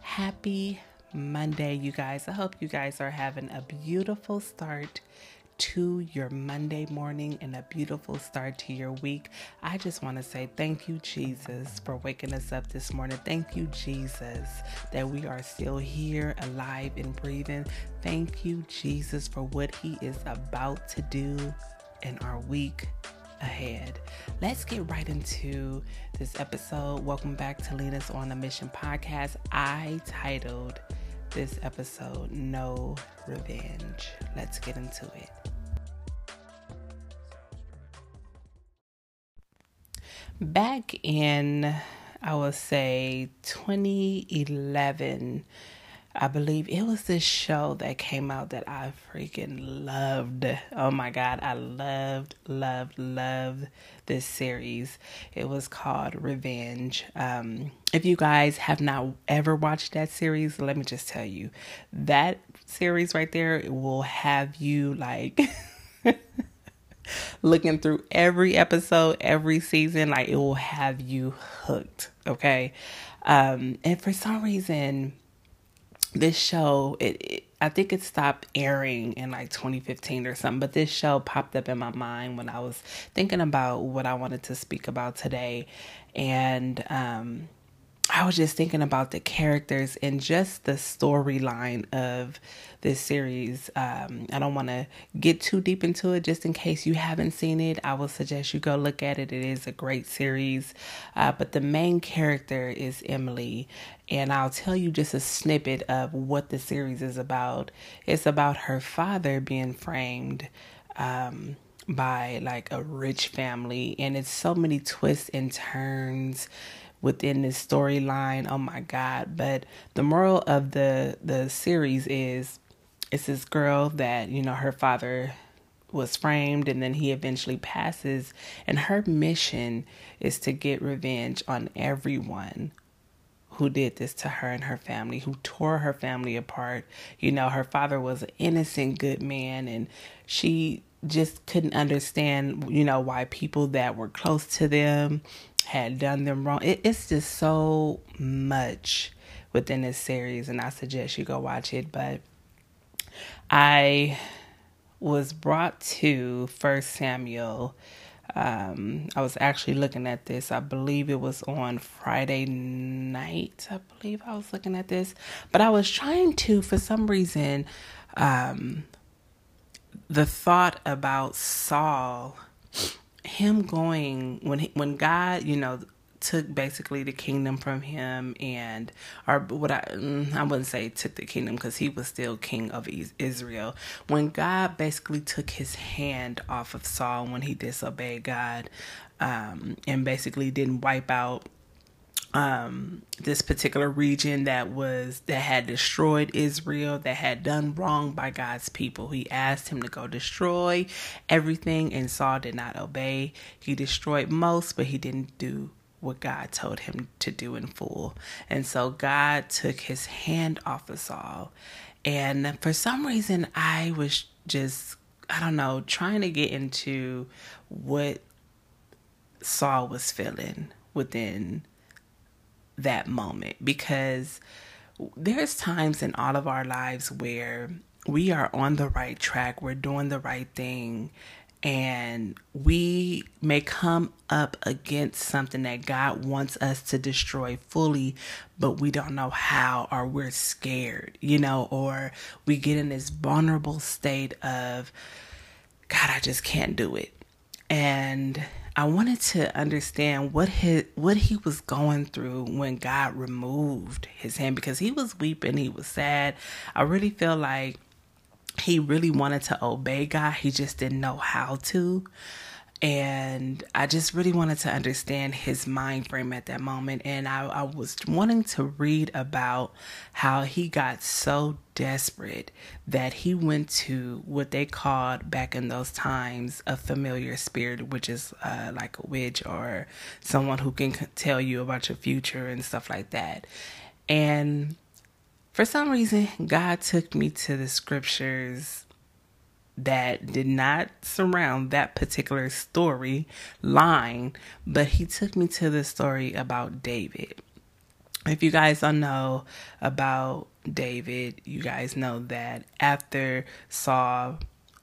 Happy Monday, you guys. I hope you guys are having a beautiful start to your Monday morning and a beautiful start to your week. I just want to say thank you, Jesus, for waking us up this morning. Thank you, Jesus, that we are still here, alive and breathing. Thank you, Jesus, for what He is about to do in our week ahead. Let's get right into this episode. Welcome back to Lead Us on a Mission podcast. I titled this episode No Revenge. Let's get into it. Back in, I would say, 2011, I believe it was this show that came out that I freaking loved. Oh my God, I loved, loved, loved this series. It was called Revenge. Um, if you guys have not ever watched that series, let me just tell you that series right there will have you like. looking through every episode, every season, like it will have you hooked. Okay. Um, and for some reason, this show it, it, i think it stopped airing in like 2015 or something but this show popped up in my mind when i was thinking about what i wanted to speak about today. And um I was just thinking about the characters and just the storyline of this series. Um, I don't want to get too deep into it, just in case you haven't seen it. I will suggest you go look at it. It is a great series. Uh, but the main character is Emily, and I'll tell you just a snippet of what the series is about. It's about her father being framed. Um, by like a rich family, and it's so many twists and turns within this storyline. Oh my god! But the moral of the the series is it's this girl that you know her father was framed and then he eventually passes and her mission is to get revenge on everyone who did this to her and her family, who tore her family apart. You know, her father was an innocent, good man, and she just couldn't understand, you know, why people that were close to them had done them wrong. It, it's just so much within this series, and I suggest you go watch it. But I was brought to First Samuel. Um, I was actually looking at this. I believe it was on Friday night. I believe I was looking at this, but I was trying to, for some reason, um, the thought about Saul him going when he, when God, you know, took basically the kingdom from him and or what I mm, I wouldn't say took the kingdom because he was still king of Israel. When God basically took his hand off of Saul when he disobeyed God um, and basically didn't wipe out um, this particular region that was that had destroyed Israel, that had done wrong by God's people. He asked him to go destroy everything, and Saul did not obey. He destroyed most, but he didn't do what God told him to do in full. And so God took his hand off of Saul. And for some reason, I was just, I don't know, trying to get into what Saul was feeling within that moment because there's times in all of our lives where we are on the right track, we're doing the right thing, and we may come up against something that God wants us to destroy fully, but we don't know how, or we're scared, you know, or we get in this vulnerable state of, God, I just can't do it. And I wanted to understand what his what he was going through when God removed his hand because he was weeping, he was sad. I really feel like he really wanted to obey God, he just didn't know how to and I just really wanted to understand his mind frame at that moment. And I, I, was wanting to read about how he got so desperate that he went to what they called back in those times a familiar spirit, which is uh, like a witch or someone who can tell you about your future and stuff like that. And for some reason, God took me to the scriptures that did not surround that particular story line, but he took me to the story about David. if you guys don't know about David, you guys know that after Saul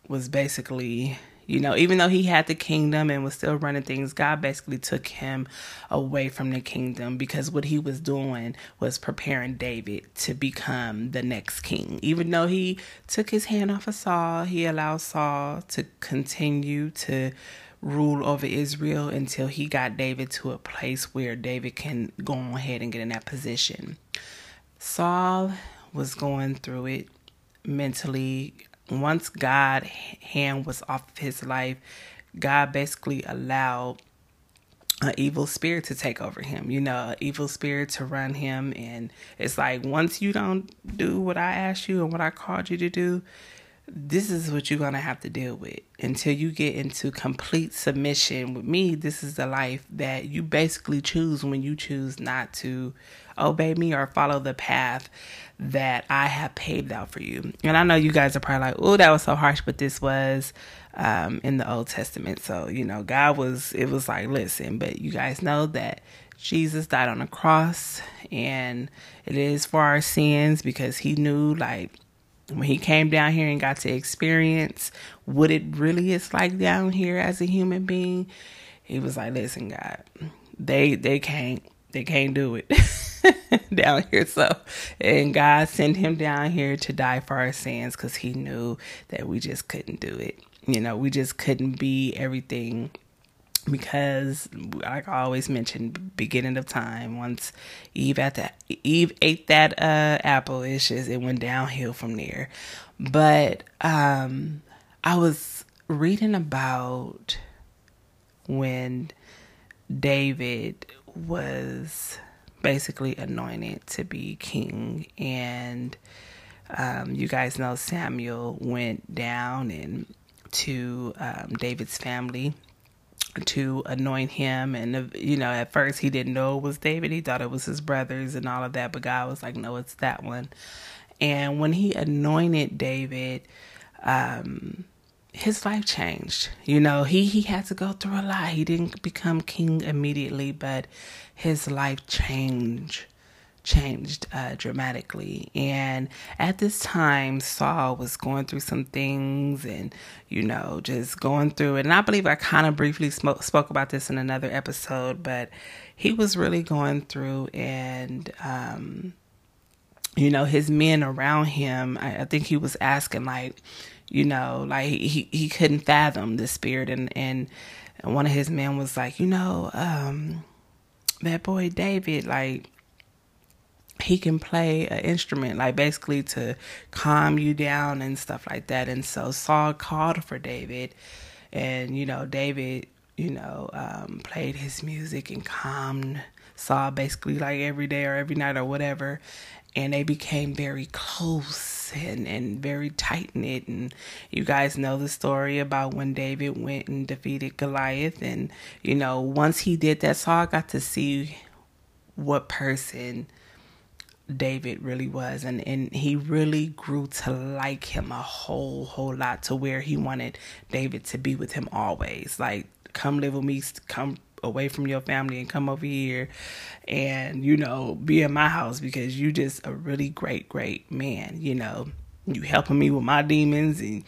was basically, you know, even though he had the kingdom and was still running things, God basically took him away from the kingdom because what he was doing was preparing David to become the next king. Even though he took his hand off of Saul, he allowed Saul to continue to rule over Israel until he got David to a place where David can go on ahead and get in that position. Saul was going through it mentally. Once God hand was off of his life, God basically allowed an evil spirit to take over him, you know, evil spirit to run him. And it's like, once you don't do what I asked you and what I called you to do, this is what you're going to have to deal with until you get into complete submission with me. This is the life that you basically choose when you choose not to obey me or follow the path that I have paved out for you. And I know you guys are probably like, oh, that was so harsh, but this was um, in the Old Testament. So, you know, God was, it was like, listen, but you guys know that Jesus died on the cross and it is for our sins because he knew, like, when he came down here and got to experience what it really is like down here as a human being, he was like, "Listen, God, they they can't they can't do it down here." So, and God sent him down here to die for our sins because He knew that we just couldn't do it. You know, we just couldn't be everything because like I always mentioned beginning of time once Eve at that Eve ate that uh apple it's just it went downhill from there but um I was reading about when David was basically anointed to be king. And um you guys know Samuel went down and to um, David's family to anoint him. And you know at first he didn't know it was david. He thought it was his brothers and all of that. But god was like no it's that one. And when he anointed david um his life changed you know he he had to go through a lot he didn't become king immediately but his life changed changed uh, dramatically. And at this time, Saul was going through some things and, you know, just going through it. And I believe I kind of briefly sm- spoke about this in another episode, but he was really going through and, um, you know, his men around him, I, I think he was asking, like, you know, like he, he couldn't fathom the spirit. And, and one of his men was like, you know, um, that boy David, like, he can play an instrument, like basically to calm you down and stuff like that. And so Saul called for David, and you know, David, you know, um, played his music and calmed Saul basically like every day or every night or whatever. And they became very close and, and very tight knit. And you guys know the story about when David went and defeated Goliath. And, you know, once he did that, Saul got to see what person David really was and and he really grew to like him a whole whole lot to where he wanted David to be with him always like come live with me come away from your family and come over here and you know be in my house because you just a really great great man you know. You helping me with my demons and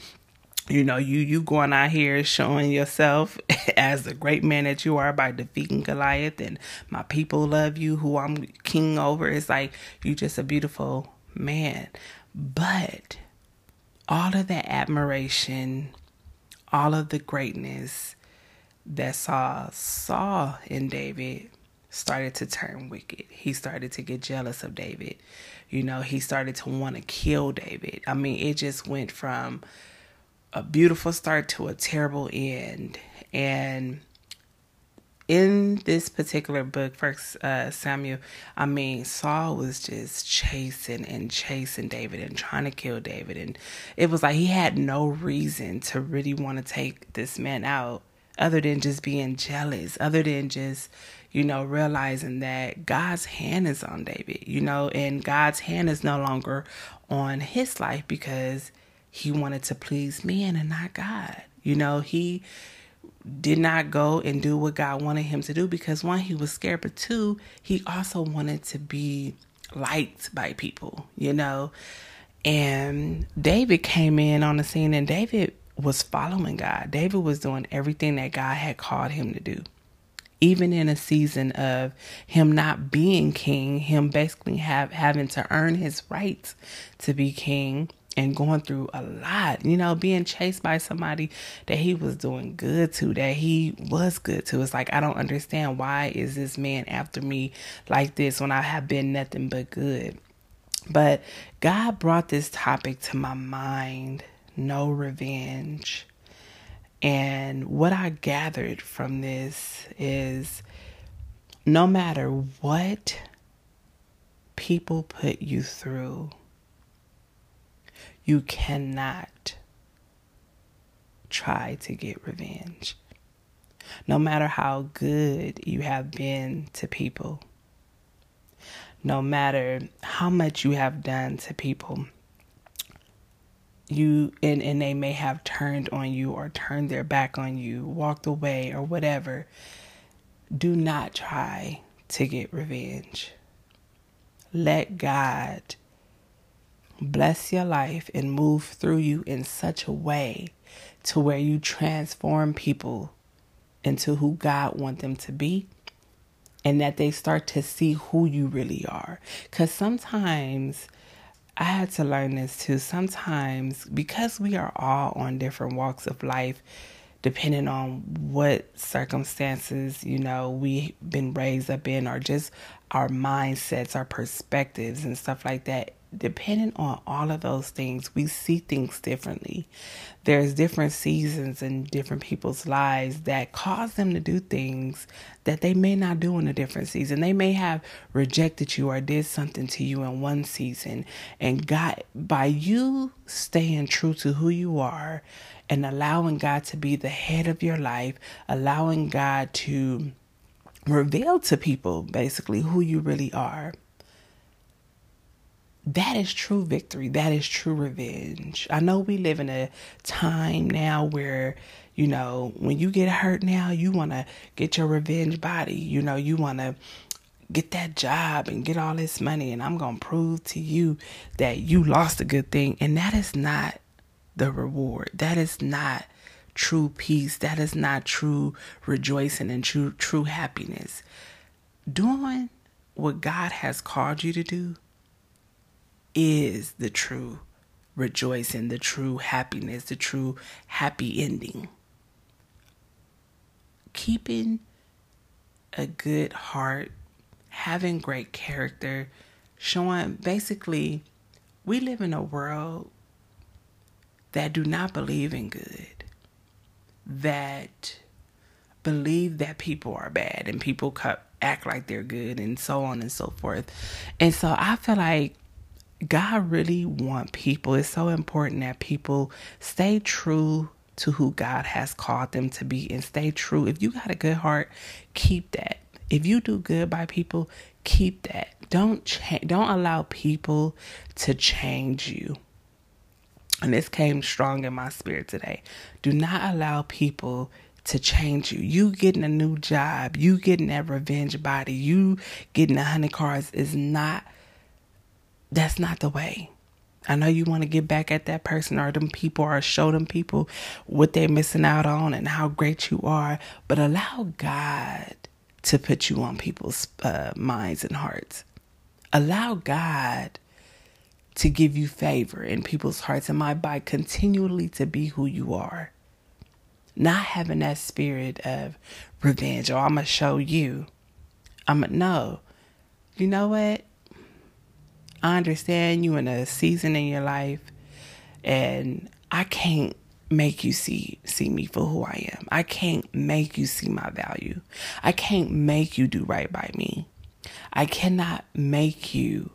you know you you going out here showing yourself as the great man that you are by defeating goliath and my people love you who i'm king over. It's like you just a beautiful man. But all of that admiration all of the greatness that saul saw in david started to turn wicked. He started to get jealous of david. You know he started to want to kill david. I mean it just went from a beautiful start to a terrible end. And in this particular book, First uh, Samuel, I mean, Saul was just chasing and chasing David and trying to kill David, and it was like he had no reason to really want to take this man out, other than just being jealous, other than just you know realizing that God's hand is on David, you know, and God's hand is no longer on his life because he wanted to please men and not God. You know, he did not go and do what God wanted him to do because one, he was scared, but two, he also wanted to be liked by people, you know. And David came in on the scene, and David was following God. David was doing everything that God had called him to do. Even in a season of him not being king, him basically have having to earn his rights to be king and going through a lot, you know, being chased by somebody that he was doing good to, that he was good to. It's like I don't understand why is this man after me like this when I have been nothing but good. But God brought this topic to my mind, no revenge. And what I gathered from this is no matter what people put you through, you cannot try to get revenge. No matter how good you have been to people, no matter how much you have done to people, you and, and they may have turned on you or turned their back on you, walked away or whatever, do not try to get revenge. Let God bless your life and move through you in such a way to where you transform people into who God wants them to be and that they start to see who you really are. Cuz sometimes I had to learn this too. Sometimes because we are all on different walks of life, depending on what circumstances, you know, we've been raised up in or just our mindsets, our perspectives and stuff like that depending on all of those things, we see things differently. There's different seasons in different people's lives that cause them to do things that they may not do in a different season. They may have rejected you or did something to you in one season. And God, by you staying true to who you are and allowing God to be the head of your life, allowing God to reveal to people basically who you really are that is true victory. That is true revenge. I know we live in a time now where, you know, when you get hurt now, you want to get your revenge body. You know, you want to get that job and get all this money. And I'm going to prove to you that you lost a good thing. And that is not the reward. That is not true peace. That is not true rejoicing and true, true happiness. Doing what God has called you to do is the true rejoicing, the true happiness, the true happy ending. Keeping a good heart, having great character, showing basically we live in a world that do not believe in good, that believe that people are bad and people act like they're good and so on and so forth. And so I feel like God really want people. It's so important that people stay true to who God has called them to be and stay true. If you got a good heart, keep that. If you do good by people, keep that. Don't cha- don't allow people to change you. And this came strong in my spirit today. Do not allow people to change you. You getting a new job, you getting that revenge body, you getting a hundred cars is not that's not the way. I know you want to get back at that person or them people or show them people what they're missing out on and how great you are, but allow God to put you on people's uh, minds and hearts. Allow God to give you favor in people's hearts and mind by continually to be who you are. Not having that spirit of revenge or I'm going to show you. I'm going to know. You know what? I understand you in a season in your life and I can't make you see see me for who I am. I can't make you see my value. I can't make you do right by me. I cannot make you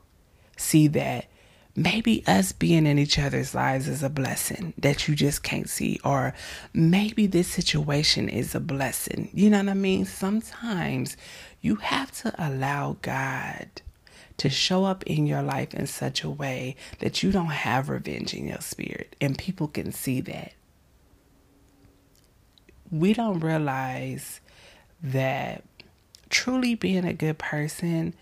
see that maybe us being in each other's lives is a blessing that you just can't see or maybe this situation is a blessing. You know what I mean? Sometimes you have to allow God to show up in your life in such a way that you don't have revenge in your spirit and people can see that. we don't realize that truly being a good person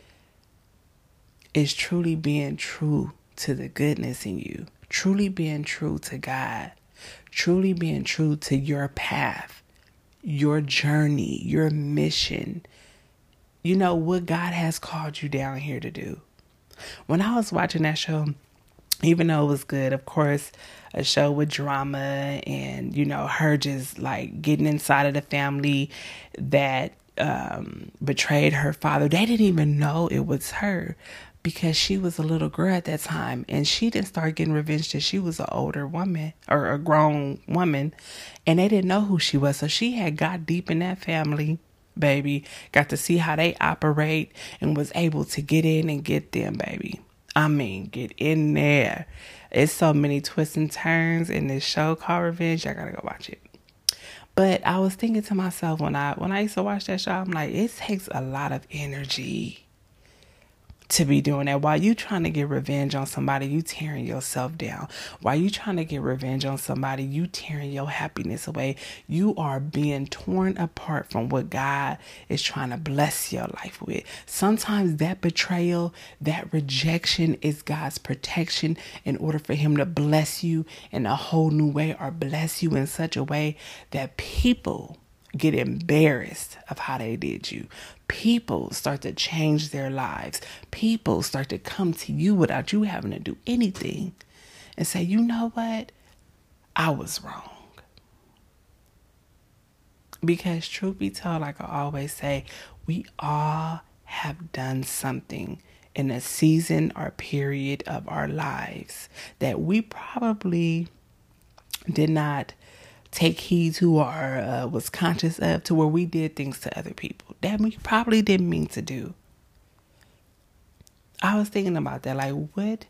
is truly being true to the goodness in you, truly being true to God, truly being true to your path, your journey, your mission. You know what God has called you down here to do. When I was watching that show, even though it was good, of course, a show with drama and, you know, her just like getting inside of the family that um, betrayed her father. They didn't even know it was her because she was a little girl at that time and she didn't start getting revenge till she was an older woman or a grown woman and they didn't know who she was. So she had got deep in that family baby, got to see how they operate and was able to get in and get them, baby. I mean, get in there. It's so many twists and turns in this show called Revenge. I gotta go watch it. But I was thinking to myself when I when I used to watch that show, I'm like, it takes a lot of energy to be doing that. While you trying to get revenge on somebody, you tearing yourself down. While you trying to get revenge on somebody, you tearing your happiness away. You are being torn apart from what God is trying to bless your life with. Sometimes that betrayal, that rejection is God's protection in order for him to bless you in a whole new way or bless you in such a way that people get embarrassed of how they did you people start to change their lives. People start to come to you without you having to do anything and say, you know what? I was wrong. Because, truth be told, like I always say, we all have done something in a season or period of our lives that we probably did not take heed to or uh, was conscious of to where we did things to other people that we probably didn't mean to do. I was thinking about that. Like, what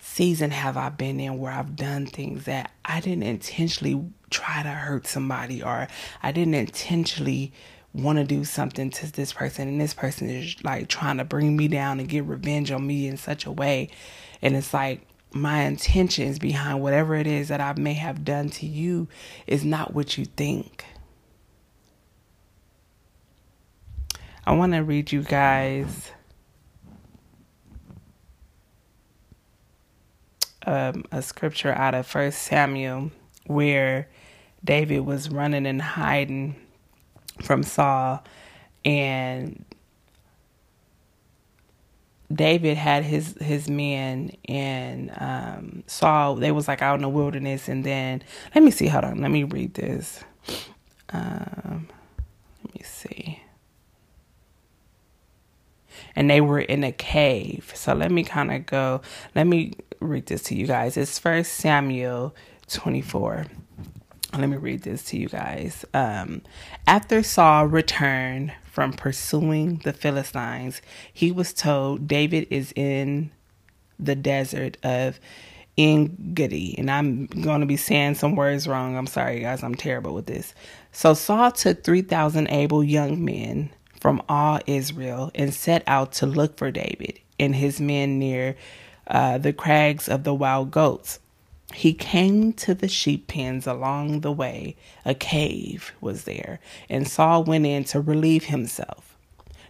season have I been in where I've done things that I didn't intentionally try to hurt somebody or I didn't intentionally want to do something to this person and this person is like trying to bring me down and get revenge on me in such a way and it's like my intentions behind whatever it is that I may have done to you is not what you think. I want to read you guys um, a scripture out of First Samuel where David was running and hiding from Saul and David had his his men and um, Saul. They was like out in the wilderness, and then let me see. Hold on, let me read this. Um, let me see. And they were in a cave. So let me kind of go. Let me read this to you guys. It's First Samuel twenty four. Let me read this to you guys. Um, after Saul returned from pursuing the Philistines, he was told David is in the desert of Engedi. And I'm going to be saying some words wrong. I'm sorry, guys. I'm terrible with this. So Saul took 3,000 able young men from all Israel and set out to look for David and his men near uh, the crags of the wild goats. He came to the sheep pens along the way. A cave was there, and Saul went in to relieve himself.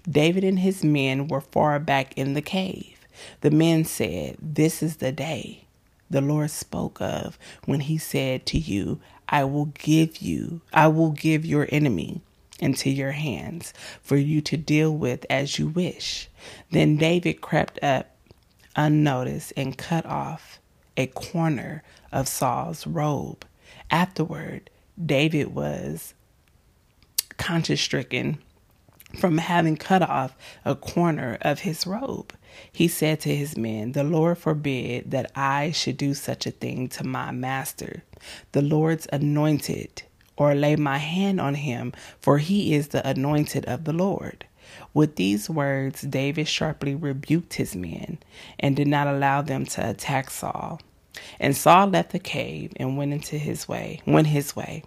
David and his men were far back in the cave. The men said, This is the day the Lord spoke of when he said to you, I will give you, I will give your enemy into your hands for you to deal with as you wish. Then David crept up unnoticed and cut off a corner of Saul's robe. Afterward, David was conscience stricken from having cut off a corner of his robe. He said to his men, The Lord forbid that I should do such a thing to my master, the Lord's anointed, or lay my hand on him, for he is the anointed of the Lord. With these words, David sharply rebuked his men and did not allow them to attack Saul. And Saul left the cave and went into his way, went his way.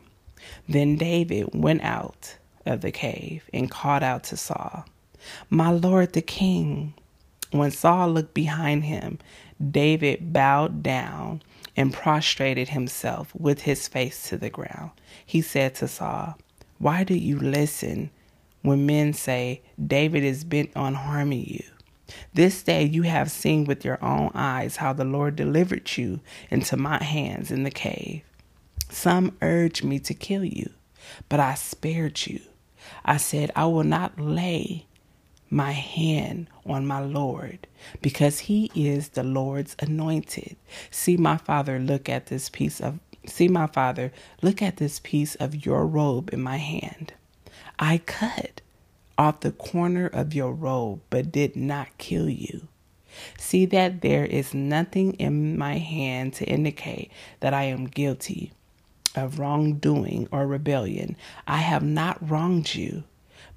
Then David went out of the cave and called out to Saul, My lord the king. When Saul looked behind him, David bowed down and prostrated himself with his face to the ground. He said to Saul, Why do you listen when men say, David is bent on harming you? This day you have seen with your own eyes how the Lord delivered you into my hands in the cave. Some urged me to kill you, but I spared you. I said, I will not lay my hand on my Lord, because he is the Lord's anointed. See my father look at this piece of see my father look at this piece of your robe in my hand. I cut off the corner of your robe, but did not kill you. See that there is nothing in my hand to indicate that I am guilty of wrongdoing or rebellion. I have not wronged you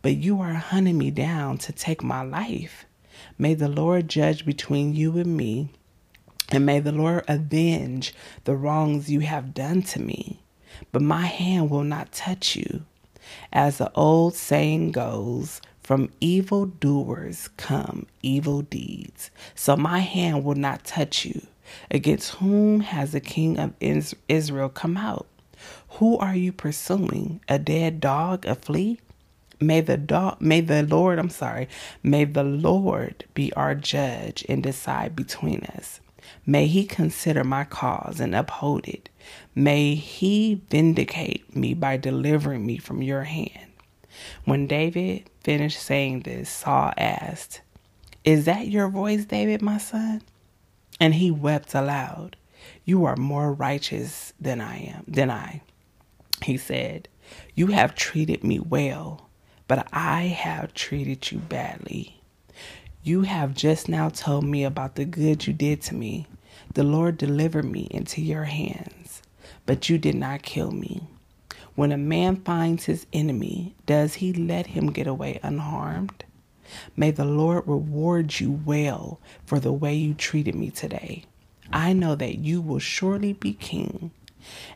but you are hunting me down to take my life. May the Lord judge between you and me, and may the Lord avenge the wrongs you have done to me. But my hand will not touch you. As the old saying goes, from evil doers come evil deeds. So my hand will not touch you. Against whom has the king of Israel come out? Who are you pursuing? A dead dog, a flea? May the do- may the Lord, I'm sorry, may the Lord be our judge and decide between us. May he consider my cause and uphold it. May he vindicate me by delivering me from your hand. When David finished saying this, Saul asked, Is that your voice, David, my son? And he wept aloud. You are more righteous than I am, than I. He said, You have treated me well but I have treated you badly. You have just now told me about the good you did to me. The Lord delivered me into your hands, but you did not kill me. When a man finds his enemy, does he let him get away unharmed? May the Lord reward you well for the way you treated me today. I know that you will surely be king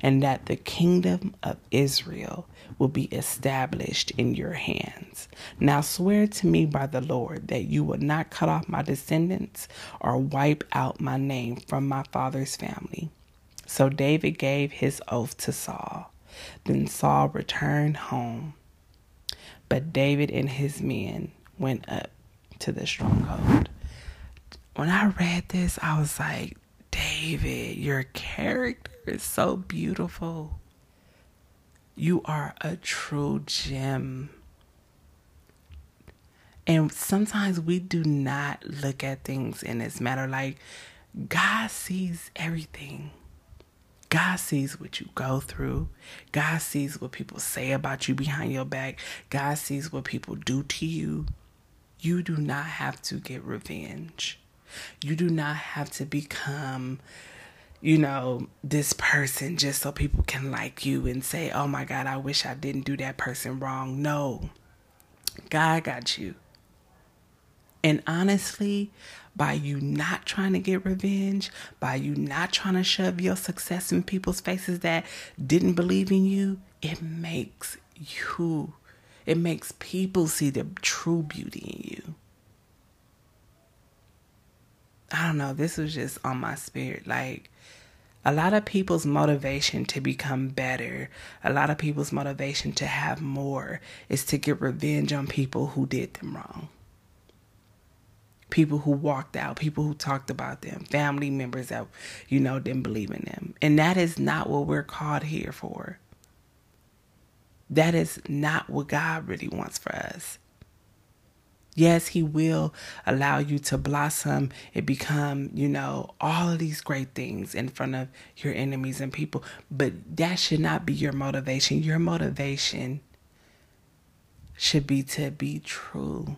and that the kingdom of Israel will be established in your hands. Now swear to me by the Lord that you will not cut off my descendants or wipe out my name from my father's family. So David gave his oath to Saul. Then Saul returned home. But David and his men went up to the stronghold. When I read this, I was like, David, your character is so beautiful. You are a true gem. And sometimes we do not look at things in this matter. Like, God sees everything. God sees what you go through. God sees what people say about you behind your back. God sees what people do to you. You do not have to get revenge. You do not have to become, you know, this person just so people can like you and say, oh my God, I wish I didn't do that person wrong. No, God got you. And honestly, by you not trying to get revenge, by you not trying to shove your success in people's faces that didn't believe in you, it makes you, it makes people see the true beauty in you. I don't know, this was just on my spirit. Like, a lot of people's motivation to become better, a lot of people's motivation to have more is to get revenge on people who did them wrong. People who walked out, people who talked about them, family members that, you know, didn't believe in them. And that is not what we're called here for. That is not what God really wants for us. Yes, he will allow you to blossom and become, you know, all of these great things in front of your enemies and people. But that should not be your motivation. Your motivation should be to be true.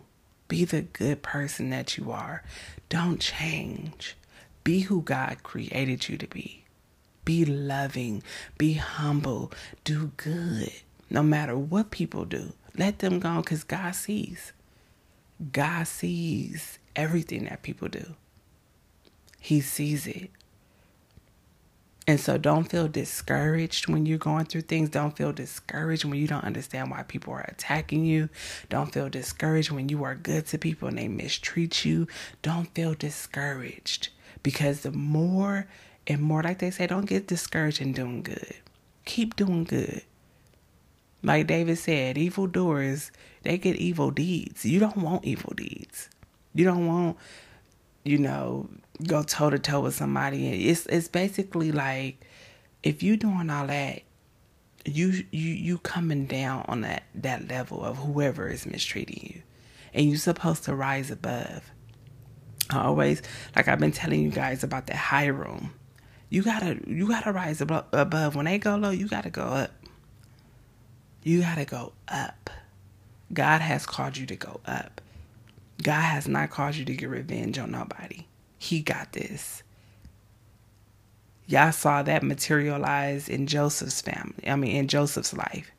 Be the good person that you are. Don't change. Be who God created you to be. Be loving. Be humble. Do good. No matter what people do, let them go because God sees. God sees everything that people do. He sees it. And so don't feel discouraged when you're going through things. Don't feel discouraged when you don't understand why people are attacking you. Don't feel discouraged when you are good to people and they mistreat you. Don't feel discouraged because the more And more like they say, don't get discouraged in doing good. Keep doing good. Like David said, evil doers, they get evil deeds. You don't want evil deeds. You don't want, you know, go toe to toe with somebody. It's it's basically like if you doing all that, you you you coming down on that that level of whoever is mistreating you, and you're supposed to rise above. I always like I've been telling you guys about the high room. You gotta you gotta rise above. When they go low, you gotta go up. You gotta go up. God has called you to go up. God has not called you to get revenge on nobody. He got this. Y'all saw that materialize in Joseph's family. I mean, in Joseph's life.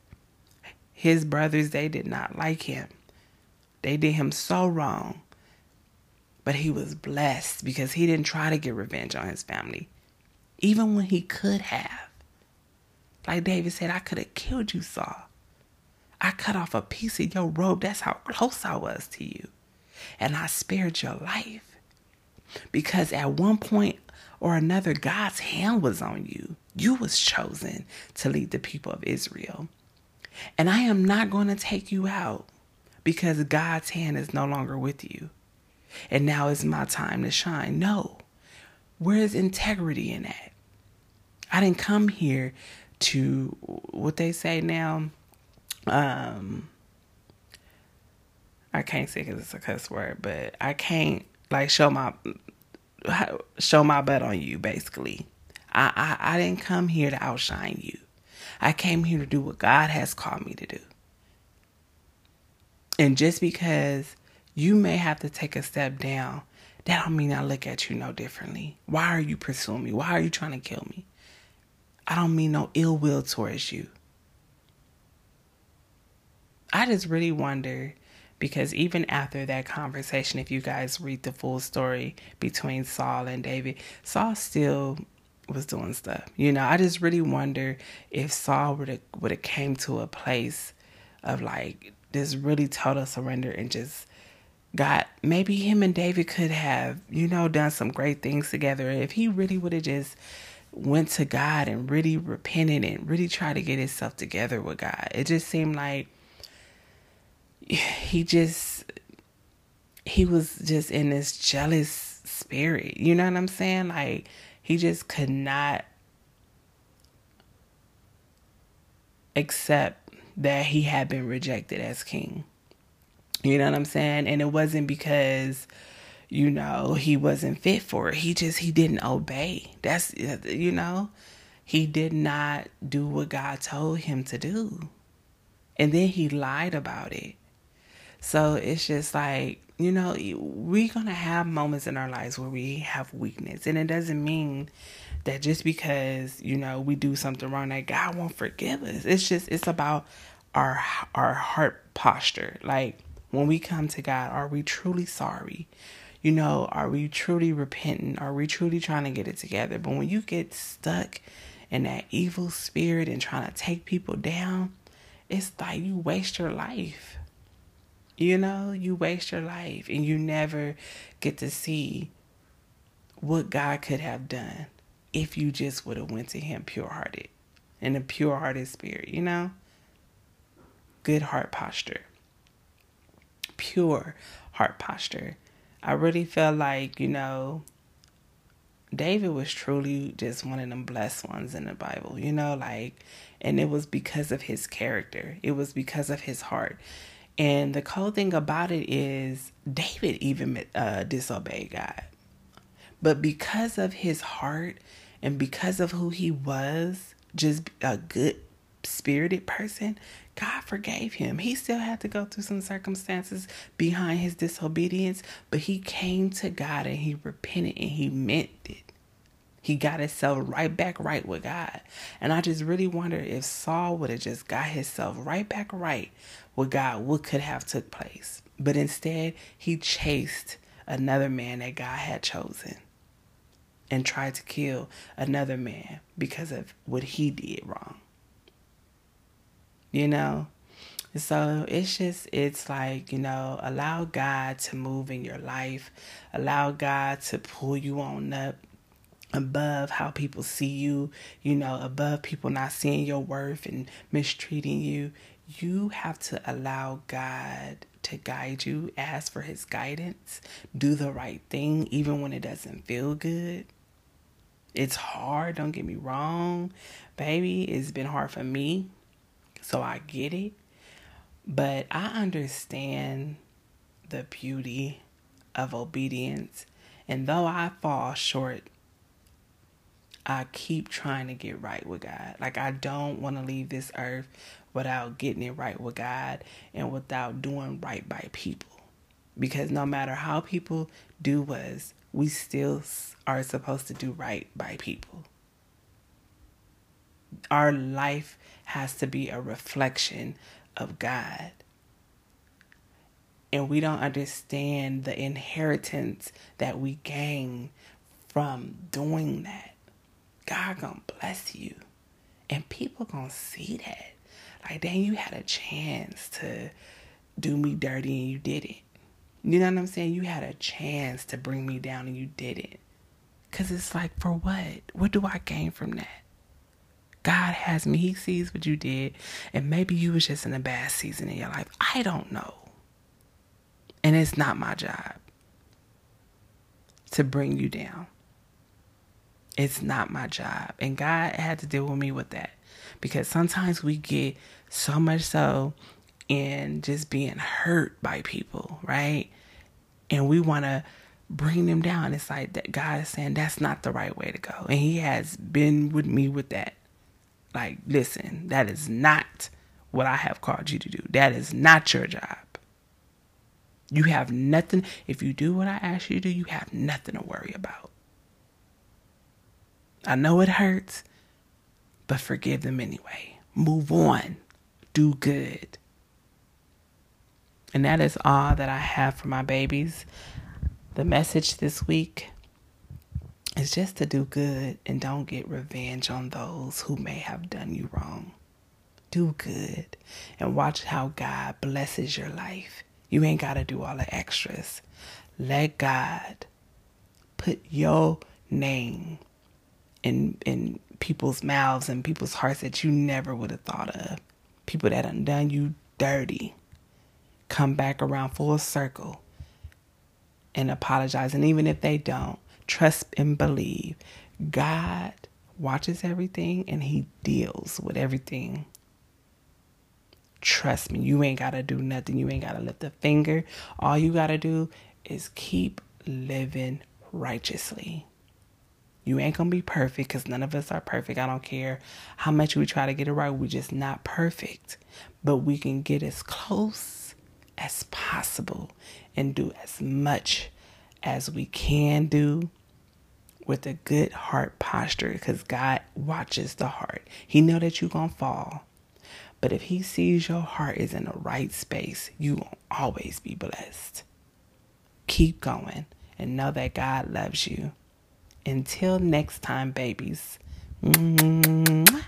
His brothers, they did not like him. They did him so wrong. But he was blessed because he didn't try to get revenge on his family, even when he could have. Like David said, I could have killed you, Saul. I cut off a piece of your robe. That's how close I was to you. And I spared your life. Because at one point or another, God's hand was on you. You was chosen to lead the people of Israel. And I am not going to take you out because God's hand is no longer with you. And now is my time to shine. No. Where's integrity in that? I didn't come here to what they say now. Um, I can't say because it's a cuss word, but I can't like show my show my butt on you. Basically, I, I I didn't come here to outshine you. I came here to do what God has called me to do. And just because you may have to take a step down, that don't mean I look at you no differently. Why are you pursuing me? Why are you trying to kill me? I don't mean no ill will towards you. I just really wonder because even after that conversation, if you guys read the full story between Saul and David, Saul still was doing stuff. You know, I just really wonder if Saul would have would have came to a place of like this really total surrender and just got maybe him and David could have, you know, done some great things together. If he really would have just went to God and really repented and really tried to get himself together with God. It just seemed like he just he was just in this jealous spirit. You know what I'm saying? Like he just could not accept that he had been rejected as king. You know what I'm saying? And it wasn't because you know he wasn't fit for it. He just he didn't obey. That's you know, he did not do what God told him to do. And then he lied about it. So it's just like, you know, we're going to have moments in our lives where we have weakness. And it doesn't mean that just because, you know, we do something wrong that God won't forgive us. It's just it's about our our heart posture. Like when we come to God, are we truly sorry? You know, are we truly repentant? Are we truly trying to get it together? But when you get stuck in that evil spirit and trying to take people down, it's like you waste your life. You know, you waste your life and you never get to see what God could have done if you just would have went to him pure hearted in a pure hearted spirit, you know? Good heart posture. Pure heart posture. I really feel like, you know, David was truly just one of them blessed ones in the Bible, you know, like, and it was because of his character, it was because of his heart. And the cool thing about it is, David even uh, disobeyed God. But because of his heart and because of who he was, just a good spirited person, God forgave him. He still had to go through some circumstances behind his disobedience, but he came to God and he repented and he meant it. He got himself right back right with God. And I just really wonder if Saul would have just got himself right back right with God, what could have took place. But instead, he chased another man that God had chosen and tried to kill another man because of what he did wrong. You know? So it's just, it's like, you know, allow God to move in your life, allow God to pull you on up above how people see you, you know, above people not seeing your worth and mistreating you. You have to allow God to guide you, ask for his guidance, do the right thing, even when it doesn't feel good. It's hard, don't get me wrong. Baby, it's been hard for me, so I get it. But I understand the beauty of obedience. And though I fall short, I keep trying to get right with God. Like, I don't want to leave this earth without getting it right with God and without doing right by people. Because no matter how people do us, we still are supposed to do right by people. Our life has to be a reflection of God. And we don't understand the inheritance that we gain from doing that. God gonna bless you. And people gonna see that. Like, dang, you had a chance to do me dirty and you did it. You know what I'm saying? You had a chance to bring me down and you didn't. Because it's like, for what? What do I gain from that? God has me. He sees what you did. And maybe you was just in a bad season in your life. I don't know. And it's not my job to bring you down. It's not my job. And God had to deal with me with that. Because sometimes we get so much so in just being hurt by people, right? And we want to bring them down. It's like that God is saying that's not the right way to go. And He has been with me with that. Like, listen, that is not what I have called you to do. That is not your job. You have nothing. If you do what I ask you to do, you have nothing to worry about. I know it hurts, but forgive them anyway. Move on. Do good. And that is all that I have for my babies. The message this week is just to do good and don't get revenge on those who may have done you wrong. Do good and watch how God blesses your life. You ain't got to do all the extras. Let God put your name in in people's mouths and people's hearts that you never would have thought of. People that undone done you dirty. Come back around full circle and apologize. And even if they don't, trust and believe. God watches everything and He deals with everything. Trust me, you ain't got to do nothing. You ain't got to lift a finger. All you got to do is keep living righteously. You ain't gonna be perfect because none of us are perfect. I don't care how much we try to get it right, we're just not perfect. But we can get as close as possible and do as much as we can do with a good heart posture because God watches the heart. He know that you're to fall. But if he sees your heart is in the right space, you will always be blessed. Keep going and know that God loves you. Until next time, babies. Mwah.